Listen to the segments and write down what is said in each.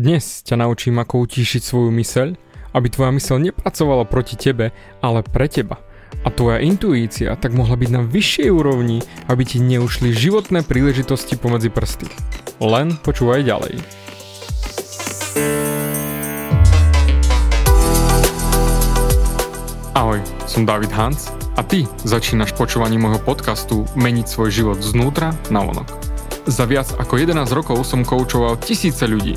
Dnes ťa naučím, ako utíšiť svoju myseľ, aby tvoja myseľ nepracovala proti tebe, ale pre teba. A tvoja intuícia tak mohla byť na vyššej úrovni, aby ti neušli životné príležitosti pomedzi prsty. Len počúvaj ďalej. Ahoj, som David Hans a ty začínaš počúvanie môjho podcastu Meniť svoj život znútra na vonok. Za viac ako 11 rokov som koučoval tisíce ľudí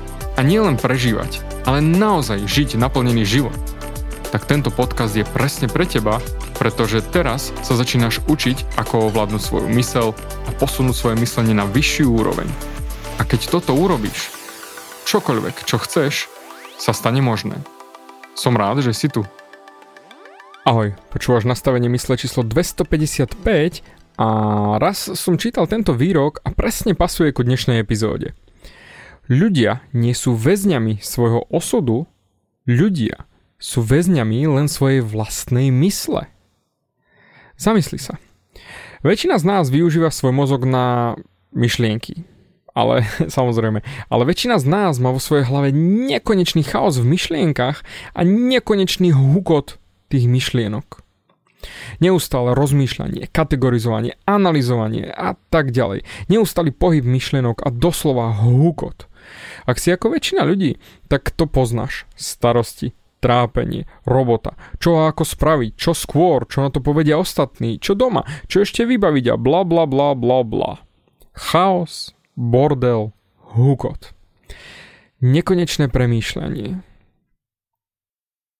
a nielen prežívať, ale naozaj žiť naplnený život, tak tento podcast je presne pre teba, pretože teraz sa začínaš učiť, ako ovládnuť svoju mysel a posunúť svoje myslenie na vyššiu úroveň. A keď toto urobíš, čokoľvek, čo chceš, sa stane možné. Som rád, že si tu. Ahoj, počúvaš nastavenie mysle číslo 255 a raz som čítal tento výrok a presne pasuje ku dnešnej epizóde. Ľudia nie sú väzňami svojho osudu, ľudia sú väzňami len svojej vlastnej mysle. Zamysli sa. Väčšina z nás využíva svoj mozog na myšlienky. Ale samozrejme, ale väčšina z nás má vo svojej hlave nekonečný chaos v myšlienkach a nekonečný hukot tých myšlienok. Neustále rozmýšľanie, kategorizovanie, analyzovanie a tak ďalej. Neustály pohyb myšlienok a doslova hukot. Ak si ako väčšina ľudí, tak to poznáš. Starosti, trápenie, robota, čo ako spraviť, čo skôr, čo na to povedia ostatní, čo doma, čo ešte vybaviť a bla bla bla bla bla. Chaos, bordel, hukot. Nekonečné premýšľanie.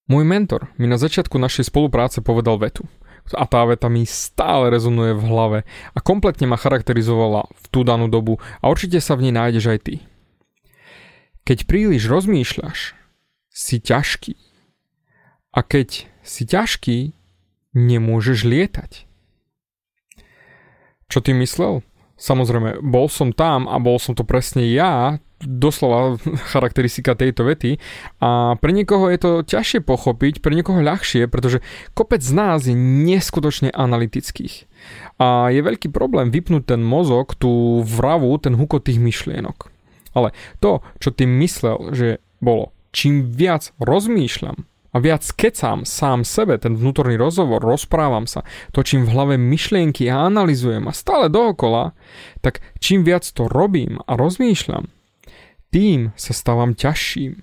Môj mentor mi na začiatku našej spolupráce povedal vetu. A tá veta mi stále rezonuje v hlave a kompletne ma charakterizovala v tú danú dobu a určite sa v nej nájdeš aj ty. Keď príliš rozmýšľaš, si ťažký. A keď si ťažký, nemôžeš lietať. Čo ty myslel? Samozrejme, bol som tam a bol som to presne ja, doslova charakteristika tejto vety a pre niekoho je to ťažšie pochopiť, pre niekoho ľahšie, pretože kopec z nás je neskutočne analytických. A je veľký problém vypnúť ten mozog, tú vravu, ten hukot tých myšlienok. Ale to, čo ty myslel, že bolo, čím viac rozmýšľam a viac kecám sám sebe, ten vnútorný rozhovor, rozprávam sa, točím v hlave myšlienky a analizujem a stále dookola, tak čím viac to robím a rozmýšľam, tým sa stávam ťažším.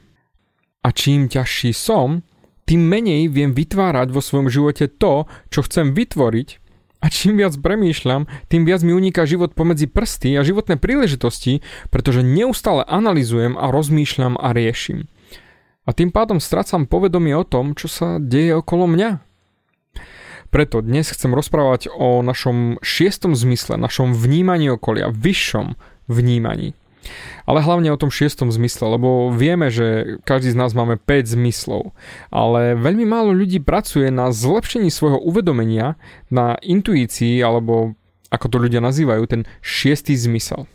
A čím ťažší som, tým menej viem vytvárať vo svojom živote to, čo chcem vytvoriť a čím viac premýšľam, tým viac mi uniká život pomedzi prsty a životné príležitosti, pretože neustále analizujem a rozmýšľam a riešim. A tým pádom strácam povedomie o tom, čo sa deje okolo mňa. Preto dnes chcem rozprávať o našom šiestom zmysle, našom vnímaní okolia, vyššom vnímaní. Ale hlavne o tom šiestom zmysle, lebo vieme, že každý z nás máme 5 zmyslov, ale veľmi málo ľudí pracuje na zlepšení svojho uvedomenia, na intuícii, alebo ako to ľudia nazývajú, ten šiestý zmysel.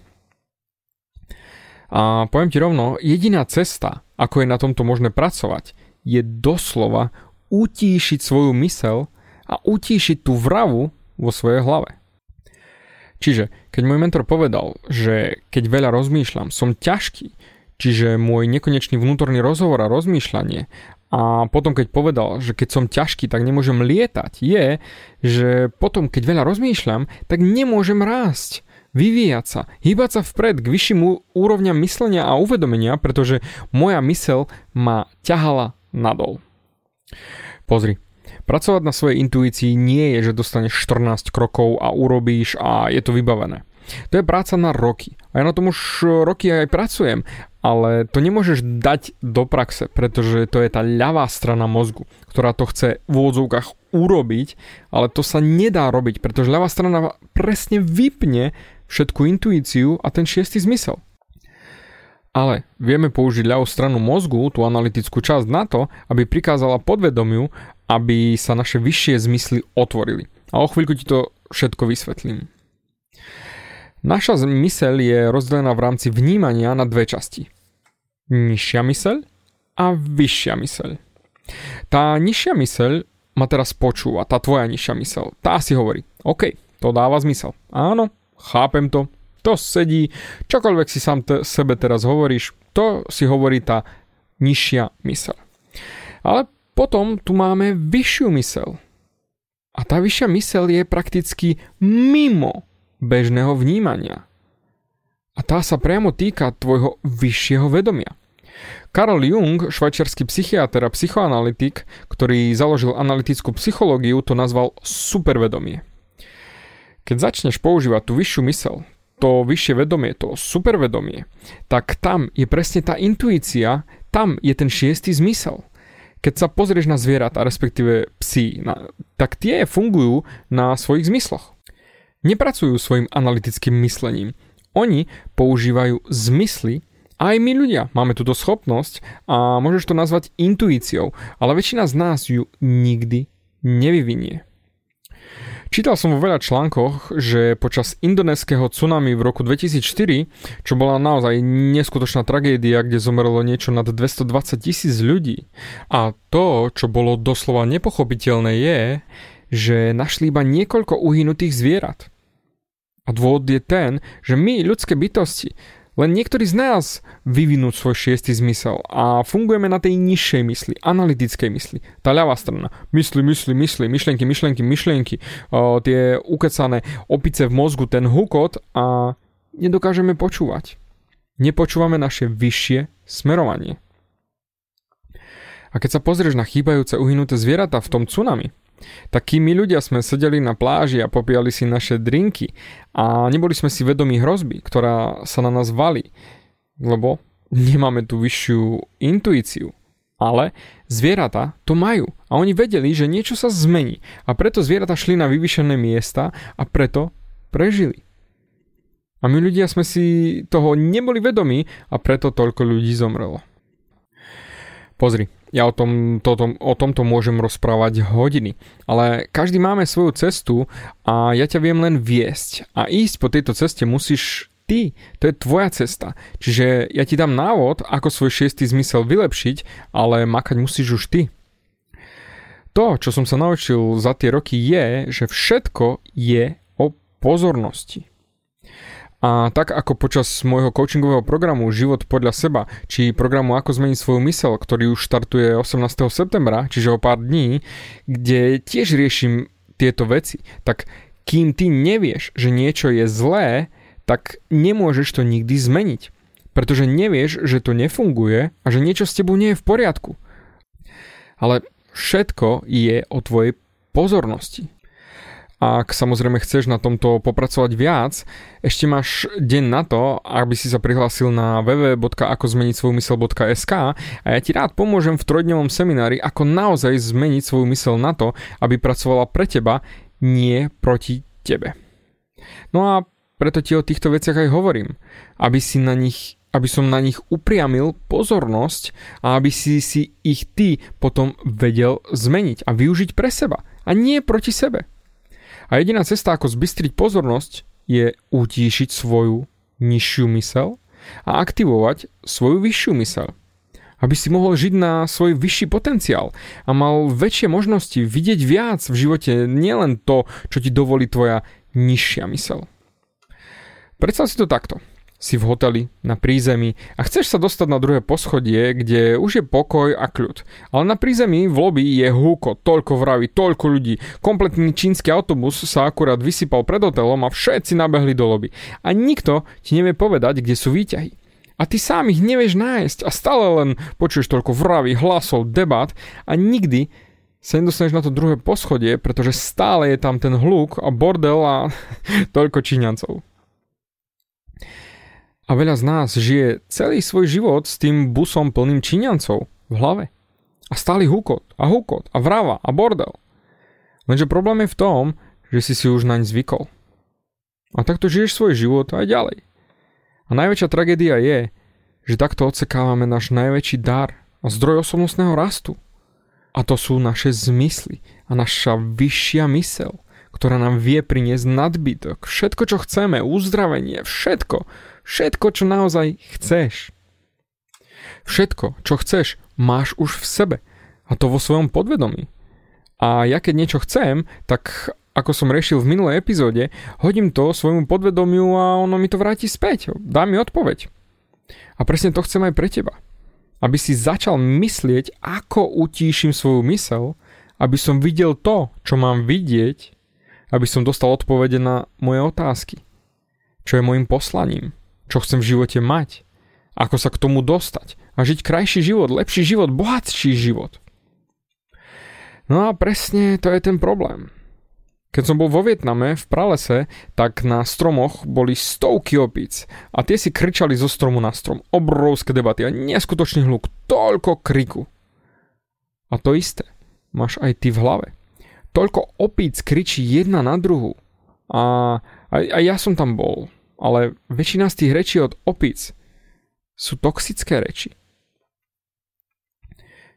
A poviem ti rovno, jediná cesta, ako je na tomto možné pracovať, je doslova utíšiť svoju mysel a utíšiť tú vravu vo svojej hlave. Čiže keď môj mentor povedal, že keď veľa rozmýšľam, som ťažký, čiže môj nekonečný vnútorný rozhovor a rozmýšľanie a potom keď povedal, že keď som ťažký, tak nemôžem lietať, je, že potom keď veľa rozmýšľam, tak nemôžem rásť vyvíjať sa, hýbať sa vpred k vyšším úrovňam myslenia a uvedomenia, pretože moja mysel ma ťahala nadol. Pozri, Pracovať na svojej intuícii nie je, že dostaneš 14 krokov a urobíš a je to vybavené. To je práca na roky. A ja na tom už roky aj pracujem, ale to nemôžeš dať do praxe, pretože to je tá ľavá strana mozgu, ktorá to chce v úvodzovkách urobiť, ale to sa nedá robiť, pretože ľavá strana presne vypne všetku intuíciu a ten šiestý zmysel. Ale vieme použiť ľavú stranu mozgu, tú analytickú časť na to, aby prikázala podvedomiu, aby sa naše vyššie zmysly otvorili. A o chvíľku ti to všetko vysvetlím. Naša myseľ je rozdelená v rámci vnímania na dve časti. Nižšia myseľ a vyššia myseľ. Tá nižšia myseľ ma teraz počúva, tá tvoja nižšia myseľ. Tá si hovorí, OK, to dáva zmysel. Áno, chápem to, to sedí, čokoľvek si sám te, sebe teraz hovoríš, to si hovorí tá nižšia myseľ. Ale potom tu máme vyššiu myseľ. A tá vyššia myseľ je prakticky mimo bežného vnímania. A tá sa priamo týka tvojho vyššieho vedomia. Karol Jung, švajčiarsky psychiatr a psychoanalytik, ktorý založil analytickú psychológiu, to nazval supervedomie. Keď začneš používať tú vyššiu mysel, to vyššie vedomie, to supervedomie, tak tam je presne tá intuícia, tam je ten šiestý zmysel. Keď sa pozrieš na zvieratá, respektíve psi, na, tak tie fungujú na svojich zmysloch nepracujú svojim analytickým myslením. Oni používajú zmysly aj my ľudia máme túto schopnosť a môžeš to nazvať intuíciou, ale väčšina z nás ju nikdy nevyvinie. Čítal som vo veľa článkoch, že počas indonéského tsunami v roku 2004, čo bola naozaj neskutočná tragédia, kde zomrelo niečo nad 220 tisíc ľudí, a to, čo bolo doslova nepochopiteľné je, že našli iba niekoľko uhynutých zvierat. A dôvod je ten, že my, ľudské bytosti, len niektorí z nás vyvinú svoj šiestý zmysel a fungujeme na tej nižšej mysli, analytickej mysli. Tá ľavá strana. Mysli, mysli, mysli, myšlienky, myšlienky, myšlienky. O, tie ukecané opice v mozgu, ten hukot a nedokážeme počúvať. Nepočúvame naše vyššie smerovanie. A keď sa pozrieš na chýbajúce uhynuté zvieratá v tom tsunami, tak kým my ľudia sme sedeli na pláži a popíjali si naše drinky a neboli sme si vedomí hrozby, ktorá sa na nás valí, lebo nemáme tú vyššiu intuíciu. Ale zvieratá to majú a oni vedeli, že niečo sa zmení a preto zvieratá šli na vyvyšené miesta a preto prežili. A my ľudia sme si toho neboli vedomí a preto toľko ľudí zomrelo. Pozri, ja o, tom, to, o tomto môžem rozprávať hodiny, ale každý máme svoju cestu a ja ťa viem len viesť. A ísť po tejto ceste musíš ty, to je tvoja cesta. Čiže ja ti dám návod, ako svoj šiestý zmysel vylepšiť, ale makať musíš už ty. To, čo som sa naučil za tie roky je, že všetko je o pozornosti. A tak ako počas môjho coachingového programu Život podľa seba, či programu Ako zmeniť svoju mysel, ktorý už štartuje 18. septembra, čiže o pár dní, kde tiež riešim tieto veci, tak kým ty nevieš, že niečo je zlé, tak nemôžeš to nikdy zmeniť. Pretože nevieš, že to nefunguje a že niečo s tebou nie je v poriadku. Ale všetko je o tvojej pozornosti. Ak samozrejme chceš na tomto popracovať viac, ešte máš deň na to, aby si sa prihlásil na www.akozmeniť a ja ti rád pomôžem v trojdňovom seminári, ako naozaj zmeniť svoju mysel na to, aby pracovala pre teba, nie proti tebe. No a preto ti o týchto veciach aj hovorím, aby si na nich aby som na nich upriamil pozornosť a aby si si ich ty potom vedel zmeniť a využiť pre seba a nie proti sebe. A jediná cesta, ako zbystriť pozornosť, je utíšiť svoju nižšiu mysel a aktivovať svoju vyššiu mysel. Aby si mohol žiť na svoj vyšší potenciál a mal väčšie možnosti vidieť viac v živote, nielen to, čo ti dovolí tvoja nižšia mysel. Predstav si to takto si v hoteli, na prízemí a chceš sa dostať na druhé poschodie, kde už je pokoj a kľud. Ale na prízemí v lobby je húko, toľko vraví, toľko ľudí. Kompletný čínsky autobus sa akurát vysypal pred hotelom a všetci nabehli do lobby. A nikto ti nevie povedať, kde sú výťahy. A ty sám ich nevieš nájsť a stále len počuješ toľko vraví, hlasov, debat a nikdy sa nedostaneš na to druhé poschodie, pretože stále je tam ten hluk a bordel a toľko Číňancov. A veľa z nás žije celý svoj život s tým busom plným Číňancov v hlave. A stály hukot a hukot a vrava a bordel. Lenže problém je v tom, že si si už naň zvykol. A takto žiješ svoj život aj ďalej. A najväčšia tragédia je, že takto odsekávame náš najväčší dar a zdroj osobnostného rastu. A to sú naše zmysly a naša vyššia mysel, ktorá nám vie priniesť nadbytok, všetko, čo chceme, uzdravenie, všetko, všetko, čo naozaj chceš. Všetko, čo chceš, máš už v sebe a to vo svojom podvedomí. A ja keď niečo chcem, tak ako som riešil v minulej epizóde, hodím to svojmu podvedomiu a ono mi to vráti späť. Dá mi odpoveď. A presne to chcem aj pre teba. Aby si začal myslieť, ako utíšim svoju mysel, aby som videl to, čo mám vidieť, aby som dostal odpovede na moje otázky. Čo je môjim poslaním? Čo chcem v živote mať? Ako sa k tomu dostať? A žiť krajší život, lepší život, bohatší život. No a presne to je ten problém. Keď som bol vo Vietname v pralese, tak na stromoch boli stovky opíc a tie si kričali zo stromu na strom. Obrovské debaty a neskutočný hluk, toľko kriku. A to isté máš aj ty v hlave. Toľko opíc kričí jedna na druhu. A aj, aj ja som tam bol, ale väčšina z tých rečí od opíc sú toxické reči.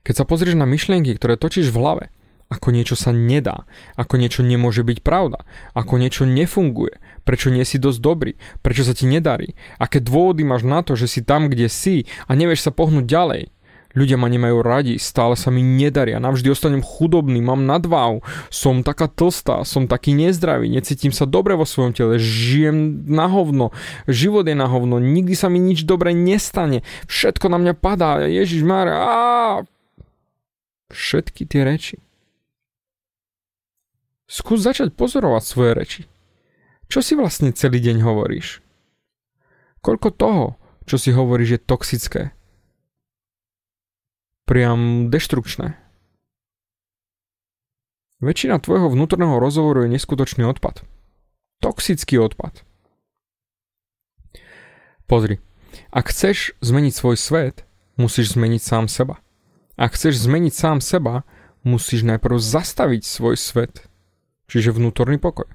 Keď sa pozrieš na myšlienky, ktoré točíš v hlave, ako niečo sa nedá, ako niečo nemôže byť pravda, ako niečo nefunguje, prečo nie si dosť dobrý, prečo sa ti nedarí, aké dôvody máš na to, že si tam, kde si a nevieš sa pohnúť ďalej. Ľudia ma nemajú radi, stále sa mi nedaria, navždy ostanem chudobný, mám nadváhu, som taká tlstá, som taký nezdravý, necítim sa dobre vo svojom tele, žijem na hovno, život je na hovno, nikdy sa mi nič dobre nestane, všetko na mňa padá, Ježiš Mária, všetky tie reči Skús začať pozorovať svoje reči. Čo si vlastne celý deň hovoríš? Koľko toho, čo si hovoríš, je toxické? Priam deštrukčné. Väčšina tvojho vnútorného rozhovoru je neskutočný odpad. Toxický odpad. Pozri, ak chceš zmeniť svoj svet, musíš zmeniť sám seba. Ak chceš zmeniť sám seba, musíš najprv zastaviť svoj svet čiže vnútorný pokoj.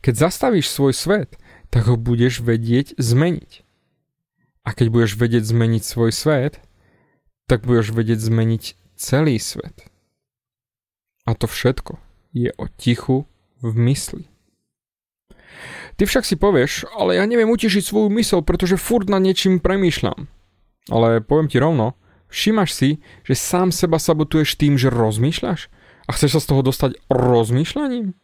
Keď zastavíš svoj svet, tak ho budeš vedieť zmeniť. A keď budeš vedieť zmeniť svoj svet, tak budeš vedieť zmeniť celý svet. A to všetko je o tichu v mysli. Ty však si povieš, ale ja neviem utišiť svoju mysel, pretože furt na niečím premýšľam. Ale poviem ti rovno, všimaš si, že sám seba sabotuješ tým, že rozmýšľaš? A chceš sa z toho dostať rozmýšľaním?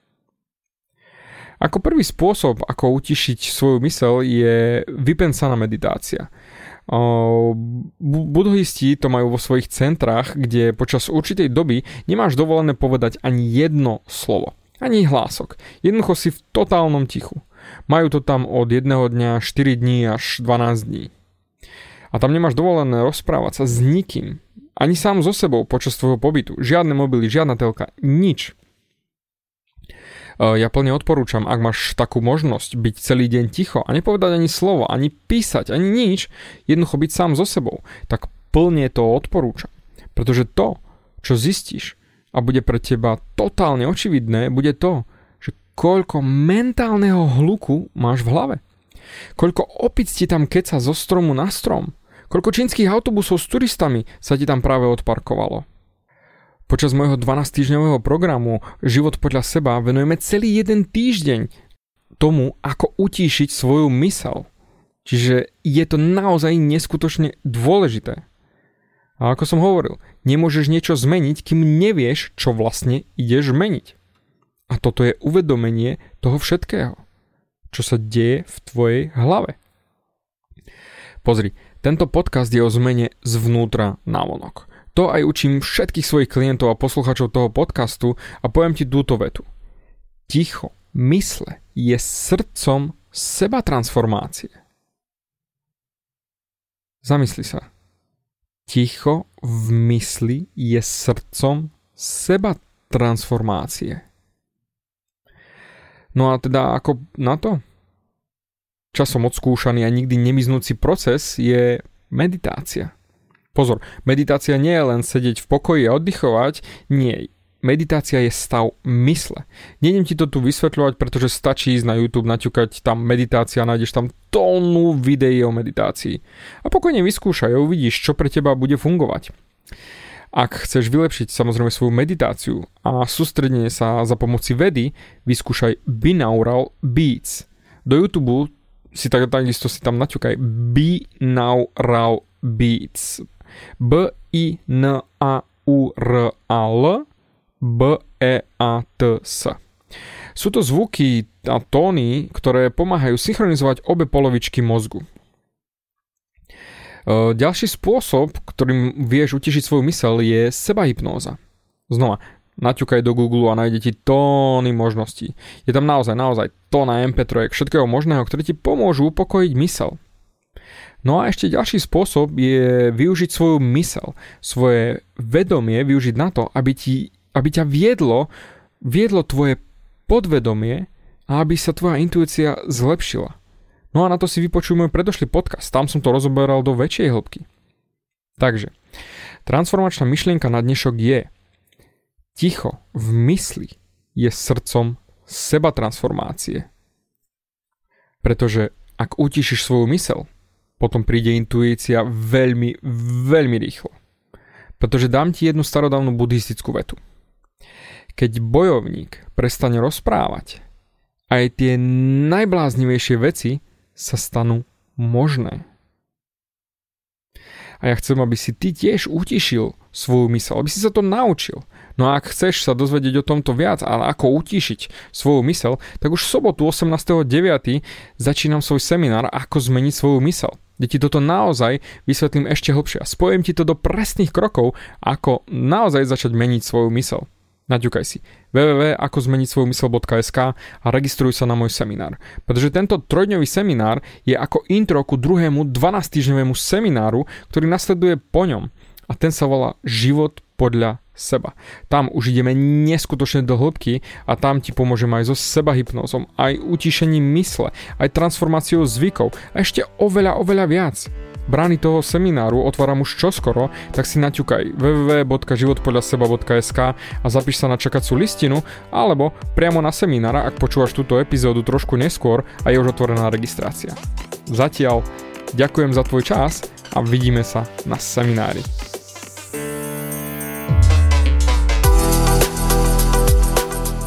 Ako prvý spôsob, ako utišiť svoju mysel, je vypensaná meditácia. Budhisti to majú vo svojich centrách, kde počas určitej doby nemáš dovolené povedať ani jedno slovo, ani hlások. Jednoducho si v totálnom tichu. Majú to tam od jedného dňa 4 dní až 12 dní. A tam nemáš dovolené rozprávať sa s nikým, ani sám so sebou počas tvojho pobytu. Žiadne mobily, žiadna telka, nič. Ja plne odporúčam, ak máš takú možnosť byť celý deň ticho a nepovedať ani slovo, ani písať, ani nič, jednoducho byť sám so sebou, tak plne to odporúčam. Pretože to, čo zistíš a bude pre teba totálne očividné, bude to, že koľko mentálneho hluku máš v hlave. Koľko opic ti tam keca zo stromu na strom. Koľko čínskych autobusov s turistami sa ti tam práve odparkovalo. Počas môjho 12-týždňového programu Život podľa seba venujeme celý jeden týždeň tomu, ako utíšiť svoju mysel. Čiže je to naozaj neskutočne dôležité. A ako som hovoril, nemôžeš niečo zmeniť, kým nevieš, čo vlastne ideš meniť. A toto je uvedomenie toho všetkého, čo sa deje v tvojej hlave. Pozri, tento podcast je o zmene zvnútra na vonok. To aj učím všetkých svojich klientov a posluchačov toho podcastu a poviem ti túto vetu. Ticho, mysle je srdcom seba transformácie. Zamysli sa. Ticho v mysli je srdcom seba transformácie. No a teda ako na to? Časom odskúšaný a nikdy nemiznúci proces je meditácia. Pozor, meditácia nie je len sedieť v pokoji a oddychovať, nie. meditácia je stav mysle. Nejdem ti to tu vysvetľovať, pretože stačí ísť na YouTube, naťukať tam meditácia, nájdeš tam tónu videí o meditácii. A pokojne vyskúšaj a uvidíš, čo pre teba bude fungovať. Ak chceš vylepšiť samozrejme svoju meditáciu a sústredenie sa za pomoci vedy, vyskúšaj binaural beats. Do YouTube si tak, takisto si tam naťukaj binaural beats. B I N A U R A L B E A T S. Sú to zvuky a tóny, ktoré pomáhajú synchronizovať obe polovičky mozgu. E, ďalší spôsob, ktorým vieš utišiť svoju mysel, je sebahypnóza. Znova, naťukaj do Google a nájde ti tóny možností. Je tam naozaj, naozaj tóna MP3, všetkého možného, ktoré ti pomôžu upokojiť mysel. No a ešte ďalší spôsob je využiť svoju mysel, svoje vedomie využiť na to, aby, ti, aby ťa viedlo, viedlo tvoje podvedomie a aby sa tvoja intuícia zlepšila. No a na to si vypočuj môj predošlý podcast, tam som to rozoberal do väčšej hĺbky. Takže, transformačná myšlienka na dnešok je ticho v mysli je srdcom seba transformácie. Pretože ak utišiš svoju mysel, potom príde intuícia veľmi, veľmi rýchlo. Pretože dám ti jednu starodávnu buddhistickú vetu. Keď bojovník prestane rozprávať, aj tie najbláznivejšie veci sa stanú možné. A ja chcem, aby si ty tiež utišil svoju mysel, aby si sa to naučil. No a ak chceš sa dozvedieť o tomto viac a ako utišiť svoju mysel, tak už v sobotu 18.9. začínam svoj seminár Ako zmeniť svoju mysel kde ti toto naozaj vysvetlím ešte hlbšie a spojím ti to do presných krokov, ako naozaj začať meniť svoju mysel. Naďukaj si www.akozmeniť a registruj sa na môj seminár. Pretože tento trojdňový seminár je ako intro ku druhému 12-týždňovému semináru, ktorý nasleduje po ňom. A ten sa volá Život podľa seba. Tam už ideme neskutočne do hĺbky a tam ti pomôžem aj so seba hypnózom, aj utišením mysle, aj transformáciou zvykov a ešte oveľa, oveľa viac. Brány toho semináru otváram už čoskoro, tak si naťukaj www.životpodľaseba.sk a zapíš sa na čakacú listinu, alebo priamo na seminára, ak počúvaš túto epizódu trošku neskôr a je už otvorená registrácia. Zatiaľ ďakujem za tvoj čas a vidíme sa na seminári.